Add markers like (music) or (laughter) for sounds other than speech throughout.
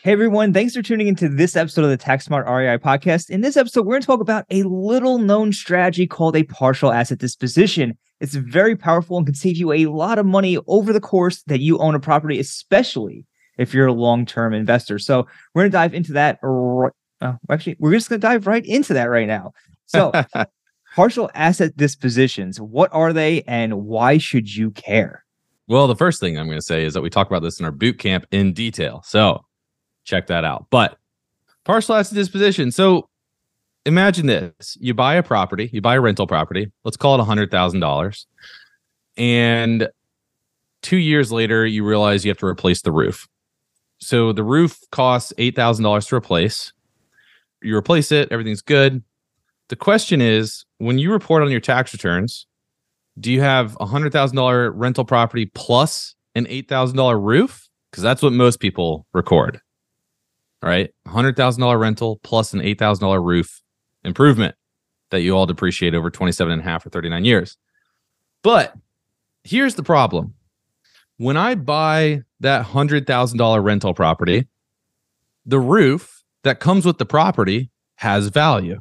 Hey everyone, thanks for tuning into this episode of the Tax Smart REI podcast. In this episode, we're going to talk about a little known strategy called a partial asset disposition. It's very powerful and can save you a lot of money over the course that you own a property, especially if you're a long-term investor. So we're going to dive into that. Right, uh, actually, we're just going to dive right into that right now. So (laughs) partial asset dispositions, what are they and why should you care? Well, the first thing I'm going to say is that we talk about this in our boot camp in detail. So check that out. But partial asset disposition. So imagine this you buy a property, you buy a rental property, let's call it $100,000. And two years later, you realize you have to replace the roof. So the roof costs $8,000 to replace. You replace it, everything's good. The question is when you report on your tax returns, do you have a $100,000 rental property plus an $8,000 roof? Because that's what most people record. Right. $100,000 rental plus an $8,000 roof improvement that you all depreciate over 27 and a half or 39 years. But here's the problem. When I buy that $100,000 rental property, the roof that comes with the property has value.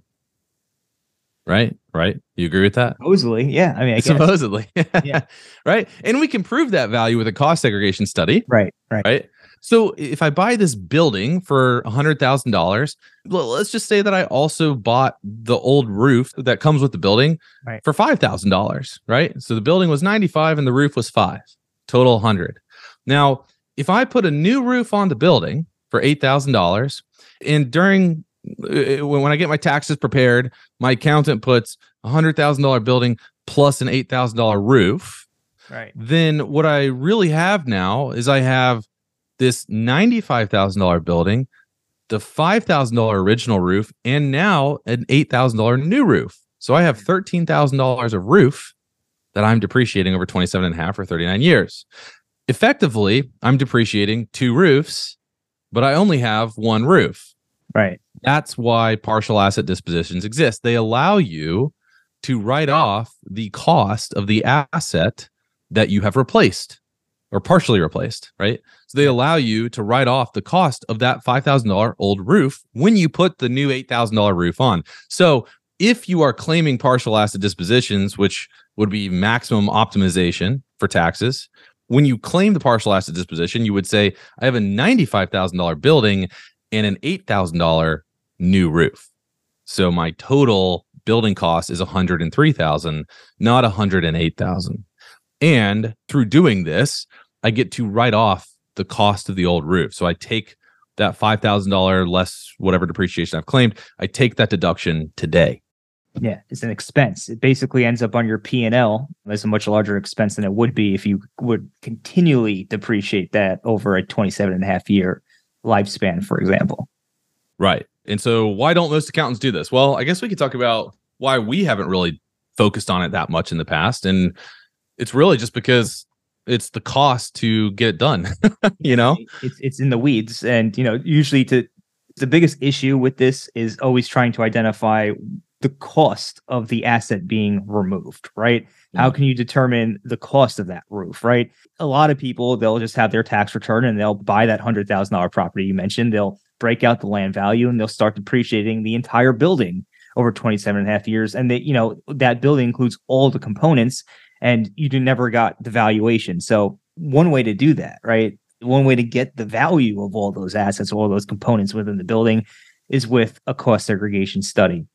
Right? Right? You agree with that? Supposedly, yeah. I mean, I. Supposedly. (laughs) Yeah. right. And we can prove that value with a cost segregation study. right, right. Right. So if I buy this building for $100,000, let's just say that I also bought the old roof that comes with the building Right. for $5,000, right? So the building was 95 and the roof was 5, total 100. Now, if I put a new roof on the building for $8,000 and during uh, when when I get my taxes prepared, my accountant puts a $100,000 building plus an $8,000 roof, Right. then what I really have now is I have this $95,000 building, the $5,000 original roof, and now an $8,000 new roof. So I have $13,000 of roof that I'm depreciating over 27 and a half or 39 years. Effectively, I'm depreciating two roofs, but I only have one roof. Right. That's why partial asset dispositions exist. They allow you to write off the cost of the asset that you have replaced or partially replaced, right? So they allow you to write off the cost of that $5,000 old roof when you put the new $8,000 roof on. So if you are claiming partial asset dispositions, which would be maximum optimization for taxes, when you claim the partial asset disposition, you would say, I have a $95,000 building and an $8,000 new roof. So my total building cost is 103,000, not 108,000. And through doing this, I get to write off the cost of the old roof. So I take that $5,000 less whatever depreciation I've claimed, I take that deduction today. Yeah, it's an expense. It basically ends up on your P and L as a much larger expense than it would be if you would continually depreciate that over a 27 and a half year lifespan, for example. Right. And so why don't most accountants do this? Well, I guess we could talk about why we haven't really focused on it that much in the past. And it's really just because it's the cost to get it done, (laughs) you know? It's it's in the weeds. And you know, usually to the biggest issue with this is always trying to identify the cost of the asset being removed, right? How can you determine the cost of that roof, right? A lot of people, they'll just have their tax return and they'll buy that $100,000 property you mentioned. They'll break out the land value and they'll start depreciating the entire building over 27 and a half years. And they, you know, that building includes all the components and you never got the valuation. So one way to do that, right? One way to get the value of all those assets, all those components within the building is with a cost segregation study.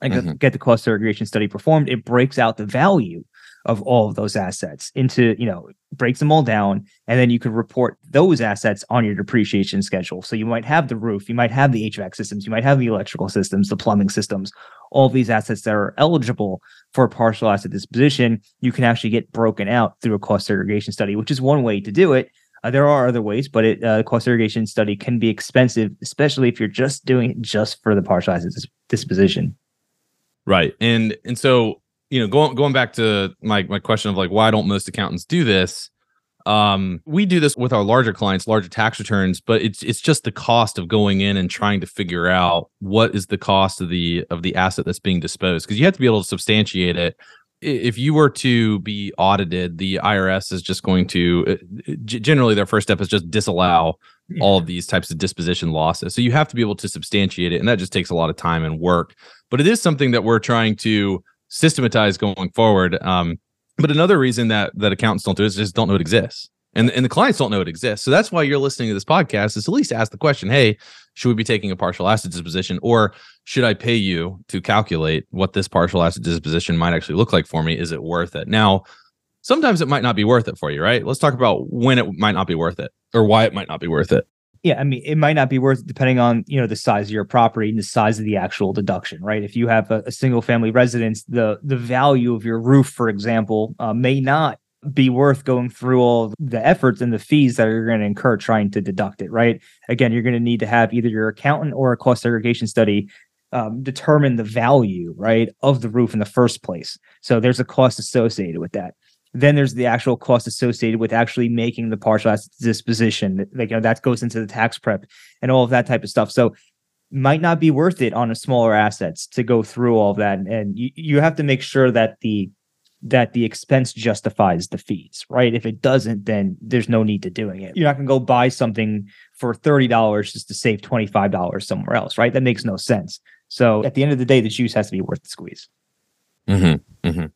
And get- Mhm. get the cost segregation study performed, it breaks out the value of all of those assets into, you know, breaks them all down. And then you could report those assets on your depreciation schedule. So you might have the roof, you might have the HVAC systems, you might have the electrical systems, the plumbing systems, all these assets that are eligible for a partial asset disposition, you can actually get broken out through a cost segregation study, which is one way to do it. Uh, there are other ways, but it uh, cost segregation study can be expensive, especially if you're just doing it just for the partial asset dis- disposition. Right. And and so, you know, going going back to my my question of like why don't most accountants do this? Um, we do this with our larger clients, larger tax returns, but it's it's just the cost of going in and trying to figure out what is the cost of the of the asset that's being disposed because you have to be able to substantiate it. If you were to be audited, the IRS is just going to uh, generally their first step is just disallow yeah. all of these types of disposition losses. So you have to be able to substantiate it, and that just takes a lot of time and work. But it is something that we're trying to systematize going forward. Um, but another reason that that accountants don't do it is just don't know it exists. And, and the clients don't know it exists. So that's why you're listening to this podcast is at least ask the question, hey, should we be taking a partial asset disposition or should I pay you to calculate what this partial asset disposition might actually look like for me? Is it worth it? Now, sometimes it might not be worth it for you, right? Let's talk about when it might not be worth it or why it might not be worth it. Yeah, I mean, it might not be worth it depending on you know the size of your property and the size of the actual deduction, right? If you have a, a single family residence, the the value of your roof, for example, uh, may not be worth going through all the efforts and the fees that you're going to incur trying to deduct it, right? Again, you're going to need to have either your accountant or a cost segregation study um, determine the value, right, of the roof in the first place. So there's a cost associated with that. Then there's the actual cost associated with actually making the partial asset disposition. Like you know, that goes into the tax prep and all of that type of stuff. So might not be worth it on a smaller assets to go through all of that. And, you, you have to make sure that the that the expense justifies the fees, right? If it doesn't, then there's no need to doing it. You're not gonna go buy something for $30 just to save $25 somewhere else, right? That makes no sense. So at the end of the day, the juice has to be worth the squeeze. Mm-hmm, mm-hmm.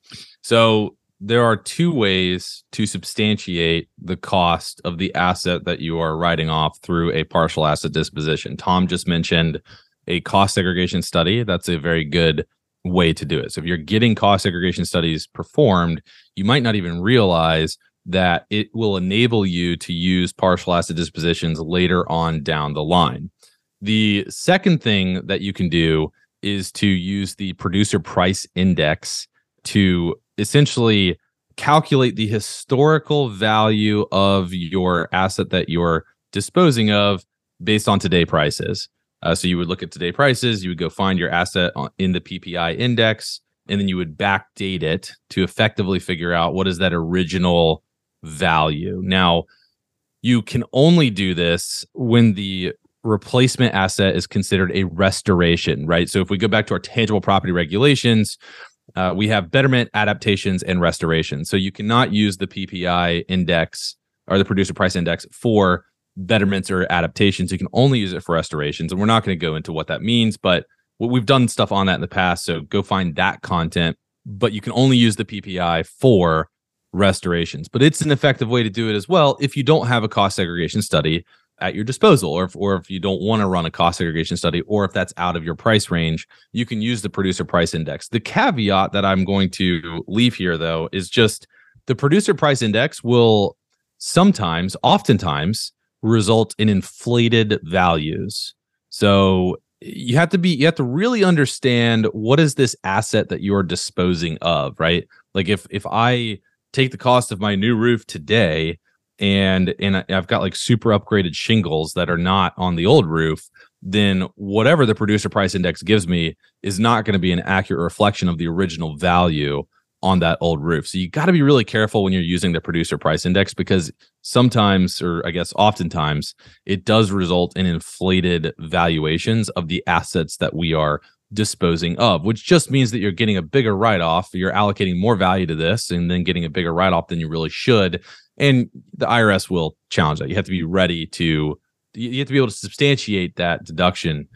So there are two ways to substantiate the cost of the asset that you are writing off through a partial asset disposition. Tom just mentioned a cost segregation study. That's a very good way to do it. So if you're getting cost segregation studies performed, you might not even realize that it will enable you to use partial asset dispositions later on down the line. The second thing that you can do is to use the producer price index to essentially calculate the historical value of your asset that you're disposing of based on today prices. Uh, so you would look at today prices, you would go find your asset in the PPI index, and then you would backdate it to effectively figure out what is that original value. Now, you can only do this when the replacement asset is considered a restoration, right? So if we go back to our tangible property regulations, uh, we have betterment, adaptations, and restoration. So you cannot use the PPI index or the producer price index for betterments or adaptations. You can only use it for restorations. And we're not going to go into what that means, but we've done stuff on that in the past. So go find that content. But you can only use the PPI for restorations. But it's an effective way to do it as well if you don't have a cost segregation study at your disposal or if, or if you don't want to run a cost segregation study or if that's out of your price range you can use the producer price index. The caveat that i'm going to leave here though is just the producer price index will sometimes oftentimes result in inflated values. So you have to be you have to really understand what is this asset that you're disposing of right? Like if if i take the cost of my new roof today and and I've got like super upgraded shingles that are not on the old roof, then whatever the producer price index gives me is not going to be an accurate reflection of the original value on that old roof. So you got to be really careful when you're using the producer price index because sometimes or I guess oftentimes it does result in inflated valuations of the assets that we are disposing of, which just means that you're getting a bigger write off. You're allocating more value to this and then getting a bigger write off than you really should and the IRS will challenge that. You have to be ready to you have to be able to substantiate that deduction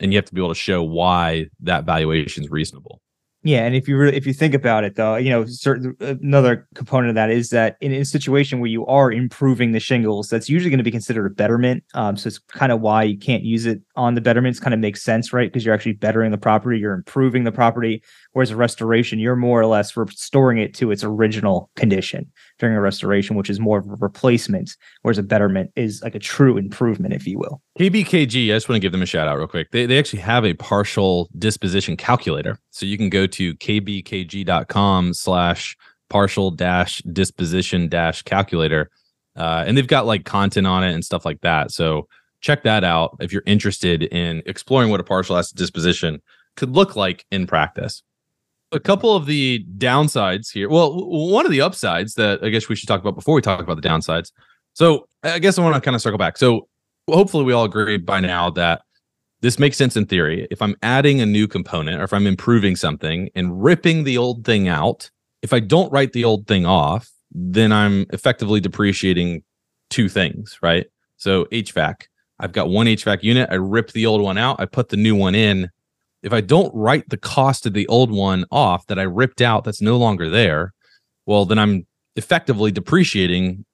and you have to be able to show why that valuation is reasonable. Yeah, and if you really if you think about it though, you know, certain another component of that is that in, a situation where you are improving the shingles, that's usually going to be considered a betterment. Um, so it's kind of why you can't use it on the betterments. Kind of makes sense, right? Because you're actually bettering the property, you're improving the property. Whereas a restoration, you're more or less restoring it to its original condition during a restoration, which is more of a replacement, whereas a betterment is like a true improvement, if you will. KBKG, I just want to give them a shout out real quick. They, they actually have a partial disposition calculator. So you can go to kbkg.com slash partial dash disposition dash calculator Uh, and they've got like content on it and stuff like that. So check that out if you're interested in exploring what a partial asset disposition could look like in practice. A couple of the downsides here. Well, one of the upsides that I guess we should talk about before we talk about the downsides. So I guess I want to kind of circle back. So hopefully we all agree by now that this makes sense in theory. If I'm adding a new component or if I'm improving something and ripping the old thing out, if I don't write the old thing off, then I'm effectively depreciating two things, right? So HVAC, I've got one HVAC unit, I rip the old one out, I put the new one in. If I don't write the cost of the old one off that I ripped out that's no longer there, well, then I'm effectively depreciating.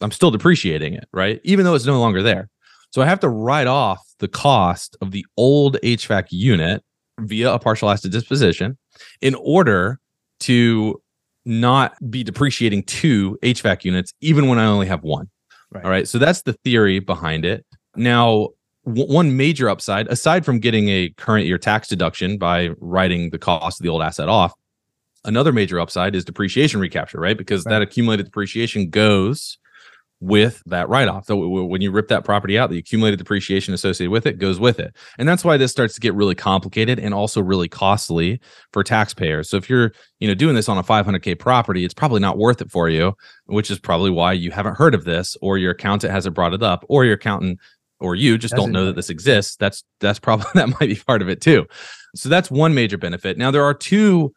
I'm still depreciating it, right? Even though it's no longer there. So I have to write off the cost of the old HVAC unit via a partial asset disposition in order to not be depreciating two HVAC units, even when I only have one. Right. All right. So that's the theory behind it. Now, one major upside, aside from getting a current year tax deduction by writing the cost of the old asset off, another major upside is depreciation recapture, right? Because right. that accumulated depreciation goes with that write off. So when you rip that property out, the accumulated depreciation associated with it goes with it. And that's why this starts to get really complicated and also really costly for taxpayers. So if you're, you know, doing this on a 500k property, it's probably not worth it for you, which is probably why you haven't heard of this or your accountant hasn't brought it up or your accountant or you just Doesn't don't know that this exists. That's that's probably (laughs) that might be part of it too. So that's one major benefit. Now there are two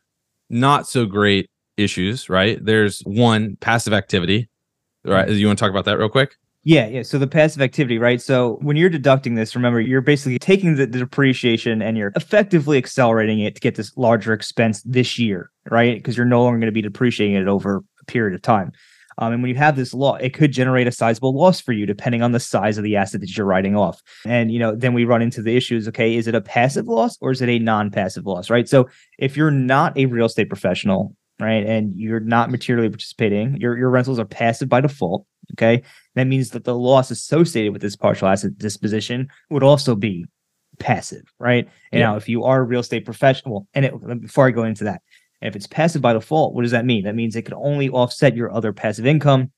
not so great issues, right? There's one passive activity mm-hmm. Right. You want to talk about that real quick? Yeah, yeah. So the passive activity, right? So when you're deducting this, remember you're basically taking the, the, depreciation and you're effectively accelerating it to get this larger expense this year, right? Because you're no longer going to be depreciating it over a period of time. Um, and when you have this law, it could generate a sizable loss for you depending on the size of the asset that you're writing off. And you know, then we run into the issues. Okay, is it a passive loss or is it a non-passive loss? Right. So if you're not a real estate professional, right? And you're not materially participating. Your your rentals are passive by default. Okay. That means that the loss associated with this partial asset disposition would also be passive, right? And yeah. now if you are a real estate professional, and it, before I go into that, if it's passive by default, what does that mean? That means it can only offset your other passive income.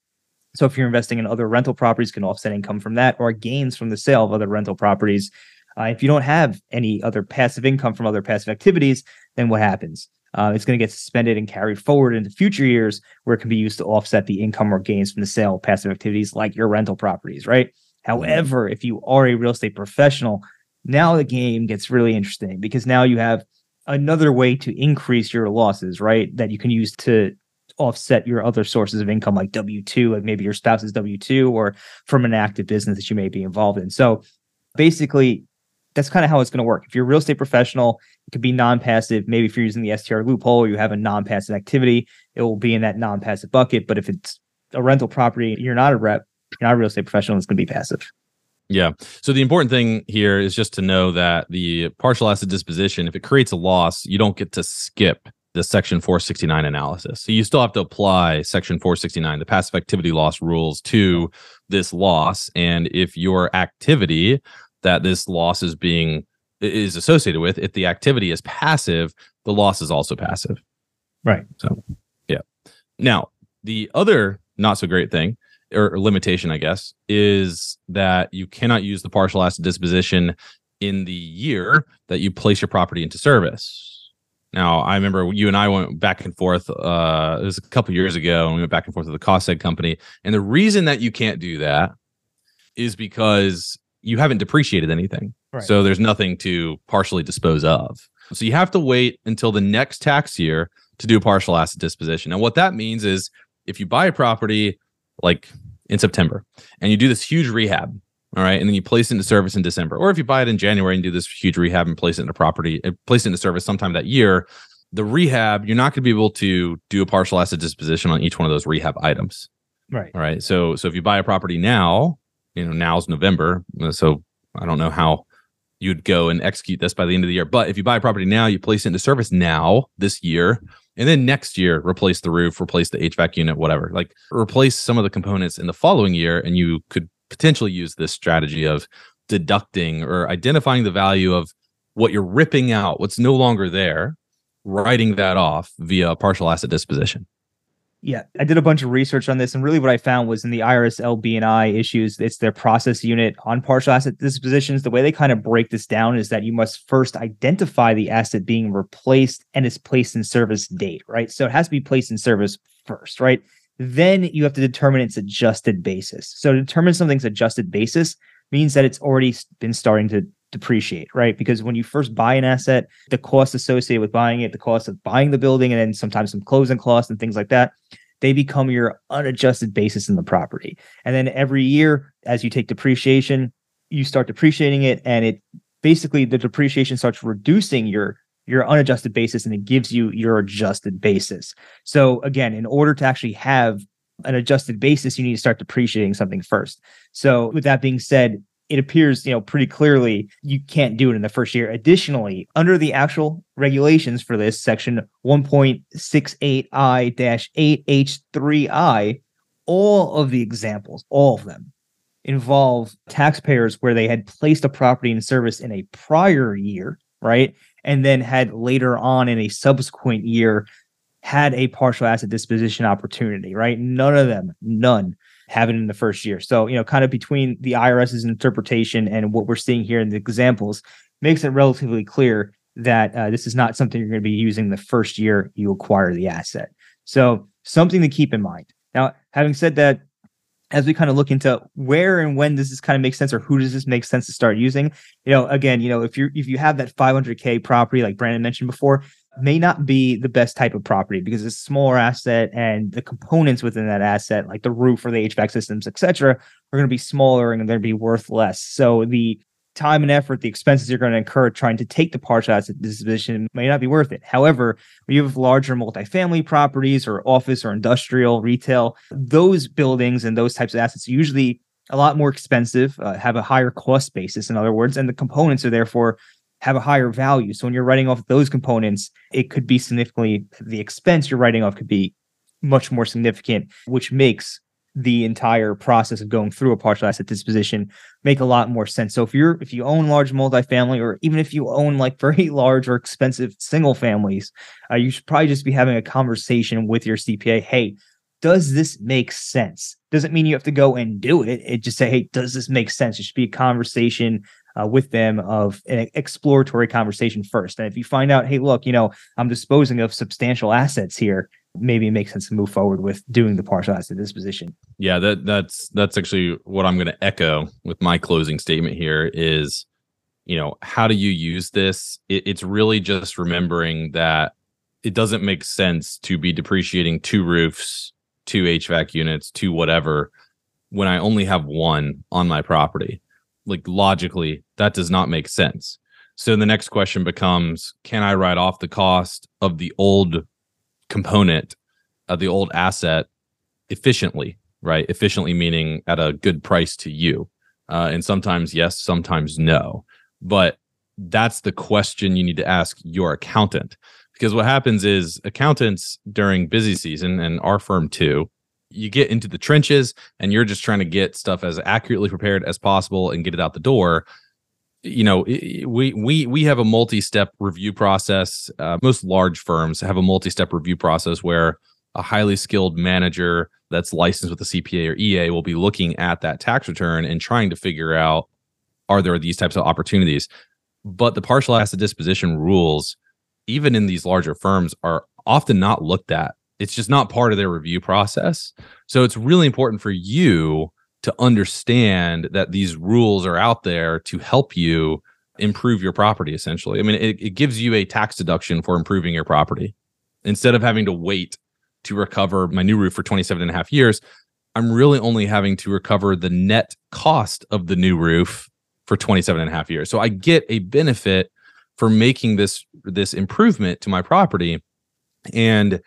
So if you're investing in other rental properties, can offset income from that or gains from the sale of other rental properties. Uh, if you don't have any other passive income from other passive activities, then what happens? uh, it's going to get suspended and carried forward into future years where it can be used to offset the income or gains from the sale of passive activities like your rental properties, right? However, if you are a real estate professional, now the game gets really interesting because now you have another way to increase your losses, right? That you can use to offset your other sources of income like W2, like maybe your spouse's W2 or from an active business that you may be involved in. So basically, that's kind of how it's going to work. If you're a real estate professional, it could be non-passive. Maybe if you're using the STR loophole, or you have a non-passive activity, it will be in that non-passive bucket. But if it's a rental property, you're not a rep, you're not a real estate professional, it's going to be passive. Yeah. So the important thing here is just to know that the partial asset disposition, if it creates a loss, you don't get to skip the section 469 analysis. So you still have to apply section 469, the passive activity loss rules to this loss. And if your activity that this loss is being is associated with. If the activity is passive, the loss is also passive. Right. So, yeah. Now, the other not so great thing or limitation, I guess, is that you cannot use the partial asset disposition in the year that you place your property into service. Now, I remember you and I went back and forth. Uh, it was a couple years ago, and we went back and forth with the cost seg company. And the reason that you can't do that is because you haven't depreciated anything. Right. So there's nothing to partially dispose of. So you have to wait until the next tax year to do a partial asset disposition. And what that means is if you buy a property like in September and you do this huge rehab, all right, and then you place it into service in December, or if you buy it in January and do this huge rehab and place it into property, uh, place it into service sometime that year, the rehab, you're not going to be able to do a partial asset disposition on each one of those rehab items. Right. All right. So so if you buy a property now you know now's November, uh, so I don't know how you'd go and execute this by the end of the year. But if you buy a property now, you place it into service now this year, and then next year replace the roof, replace the HVAC unit, whatever. Like replace some of the components in the following year, and you could potentially use this strategy of deducting or identifying the value of what you're ripping out, what's no longer there, writing that off via partial asset disposition. Yeah, I did a bunch of research on this, and really what I found was in the IRS LB&I issues, it's their practice unit on partial asset dispositions. The way they kind of break this down is that you must first identify the asset being replaced and its placed in service date, right? So it has to be placed in service first, right? Then you have to determine its adjusted basis. So to determine something's adjusted basis means that it's already been starting to depreciate, right? Because when you first buy an asset, the cost associated with buying it, the cost of buying the building, and then sometimes some closing costs and things like that, they become your unadjusted basis in the property. And then every year, as you take depreciation, you start depreciating it, and it basically the depreciation starts reducing your your unadjusted basis and it gives you your adjusted basis. So again, in order to actually have an adjusted basis, you need to start depreciating something first. So with that being said, it appears, you know, pretty clearly you can't do it in the first year. Additionally, under the actual regulations for this section 1.68I-8H3I, all of the examples, all of them involve taxpayers where they had placed a property in service in a prior year, right? And then had later on in a subsequent year had a partial asset disposition opportunity, right? None of them, none it in the first year. So, you know, kind of between the IRS's interpretation and what we're seeing here in the examples makes it relatively clear that uh, this is not something you're going to be using the first year you acquire the asset. So, something to keep in mind. Now, having said that, as we kind of look into where and when does this kind of make sense or who does this make sense to start using you know again you know if you if you have that 500k property like brandon mentioned before may not be the best type of property because it's a smaller asset and the components within that asset, like the roof or the HVAC systems, etc., are going to be smaller and they're going to be worth less. So the time and effort, the expenses you're going to incur trying to take the partial asset disposition may not be worth it. However, when you have larger multifamily properties or office or industrial retail, those buildings and those types of assets are usually a lot more expensive, uh, have a higher cost basis, in other words, and the components are therefore have a higher value. So when you're writing off those components, it could be significantly the expense you're writing off could be much more significant, which makes the entire process of going through a partial asset disposition make a lot more sense. So if you're if you own large multifamily or even if you own like (laughs) very large or expensive single families, uh, you should probably just be having a conversation with your CPA. Hey, does this make sense? Doesn't mean you have to go and do it. It just say, hey, does this make sense? It should be a conversation uh, with them of an exploratory conversation first. And if you find out, hey, look, you know, I'm disposing of substantial assets here, maybe it makes sense to move forward with doing the partial asset disposition. Yeah, that that's that's actually what I'm going to echo with my closing statement here is, you know, how do you use this? It, it's really just remembering that it doesn't make sense to be depreciating two roofs, two HVAC units, two whatever when I only have one on my property like logically that does not make sense. So the next question becomes can i write off the cost of the old component of the old asset efficiently right? Efficiently meaning at a good price to you. Uh, and sometimes yes sometimes no. But that's the question you need to ask your accountant. Because what happens is accountants during busy season and our firm too you get into the trenches and you're just trying to get stuff as accurately prepared as possible and get it out the door you know we we we have a multi-step review process. Uh, most large firms have a multi-step review process where a highly skilled manager that's licensed with the CPA or EA will be looking at that tax return and trying to figure out are there these types of opportunities? But the partial asset disposition rules even in these larger firms are often not looked at it's just not part of their review process. So it's really important for you to understand that these rules are out there to help you improve your property essentially. I mean, it, it gives you a tax deduction for improving your property. Instead of having to wait to recover my new roof for 27 and a half years, I'm really only having to recover the net cost of the new roof for 27 and a half years. So I get a benefit for making this this improvement to my property and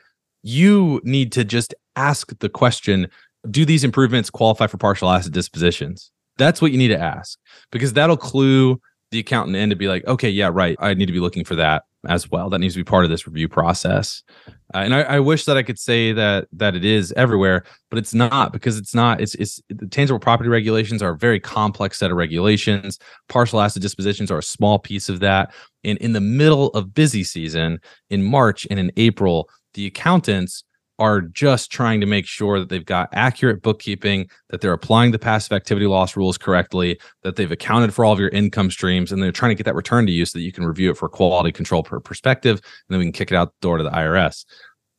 you need to just ask the question do these improvements qualify for partial asset dispositions? That's what you need to ask because that'll clue the accountant in to be like, okay, yeah, right. I need to be looking for that as well. That needs to be part of this review process. Uh, and I, I, wish that I could say that that it is everywhere, but it's not because it's not. It's it's the tangible property regulations are a very complex set of regulations. Partial asset dispositions are a small piece of that. And in the middle of busy season in March and in April, the accountants are just trying to make sure that they've got accurate bookkeeping, that they're applying the passive activity loss rules correctly, that they've accounted for all of your income streams, and they're trying to get that return to you so that you can review it for quality control per perspective, and then we can kick it out the door to the IRS.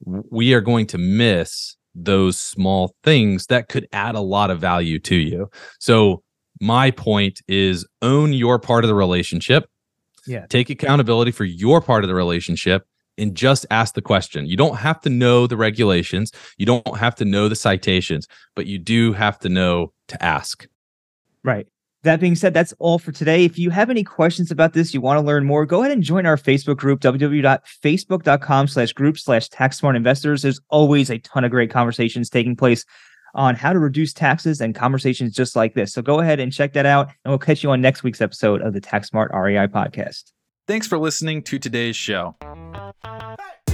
We are going to miss those small things that could add a lot of value to you. So my point is own your part of the relationship. Yeah. Take accountability for your part of the relationship and just ask the question. You don't have to know the regulations, you don't have to know the citations, but you do have to know to ask. Right. That being said, that's all for today. If you have any questions about this, you want to learn more, go ahead and join our Facebook group, www.facebook.com slash group slash tax smart investors. There's always a ton of great conversations taking place on how to reduce taxes and conversations just like this. So go ahead and check that out, and we'll catch you on next week's episode of the Tax Smart REI podcast. Thanks for listening to today's show.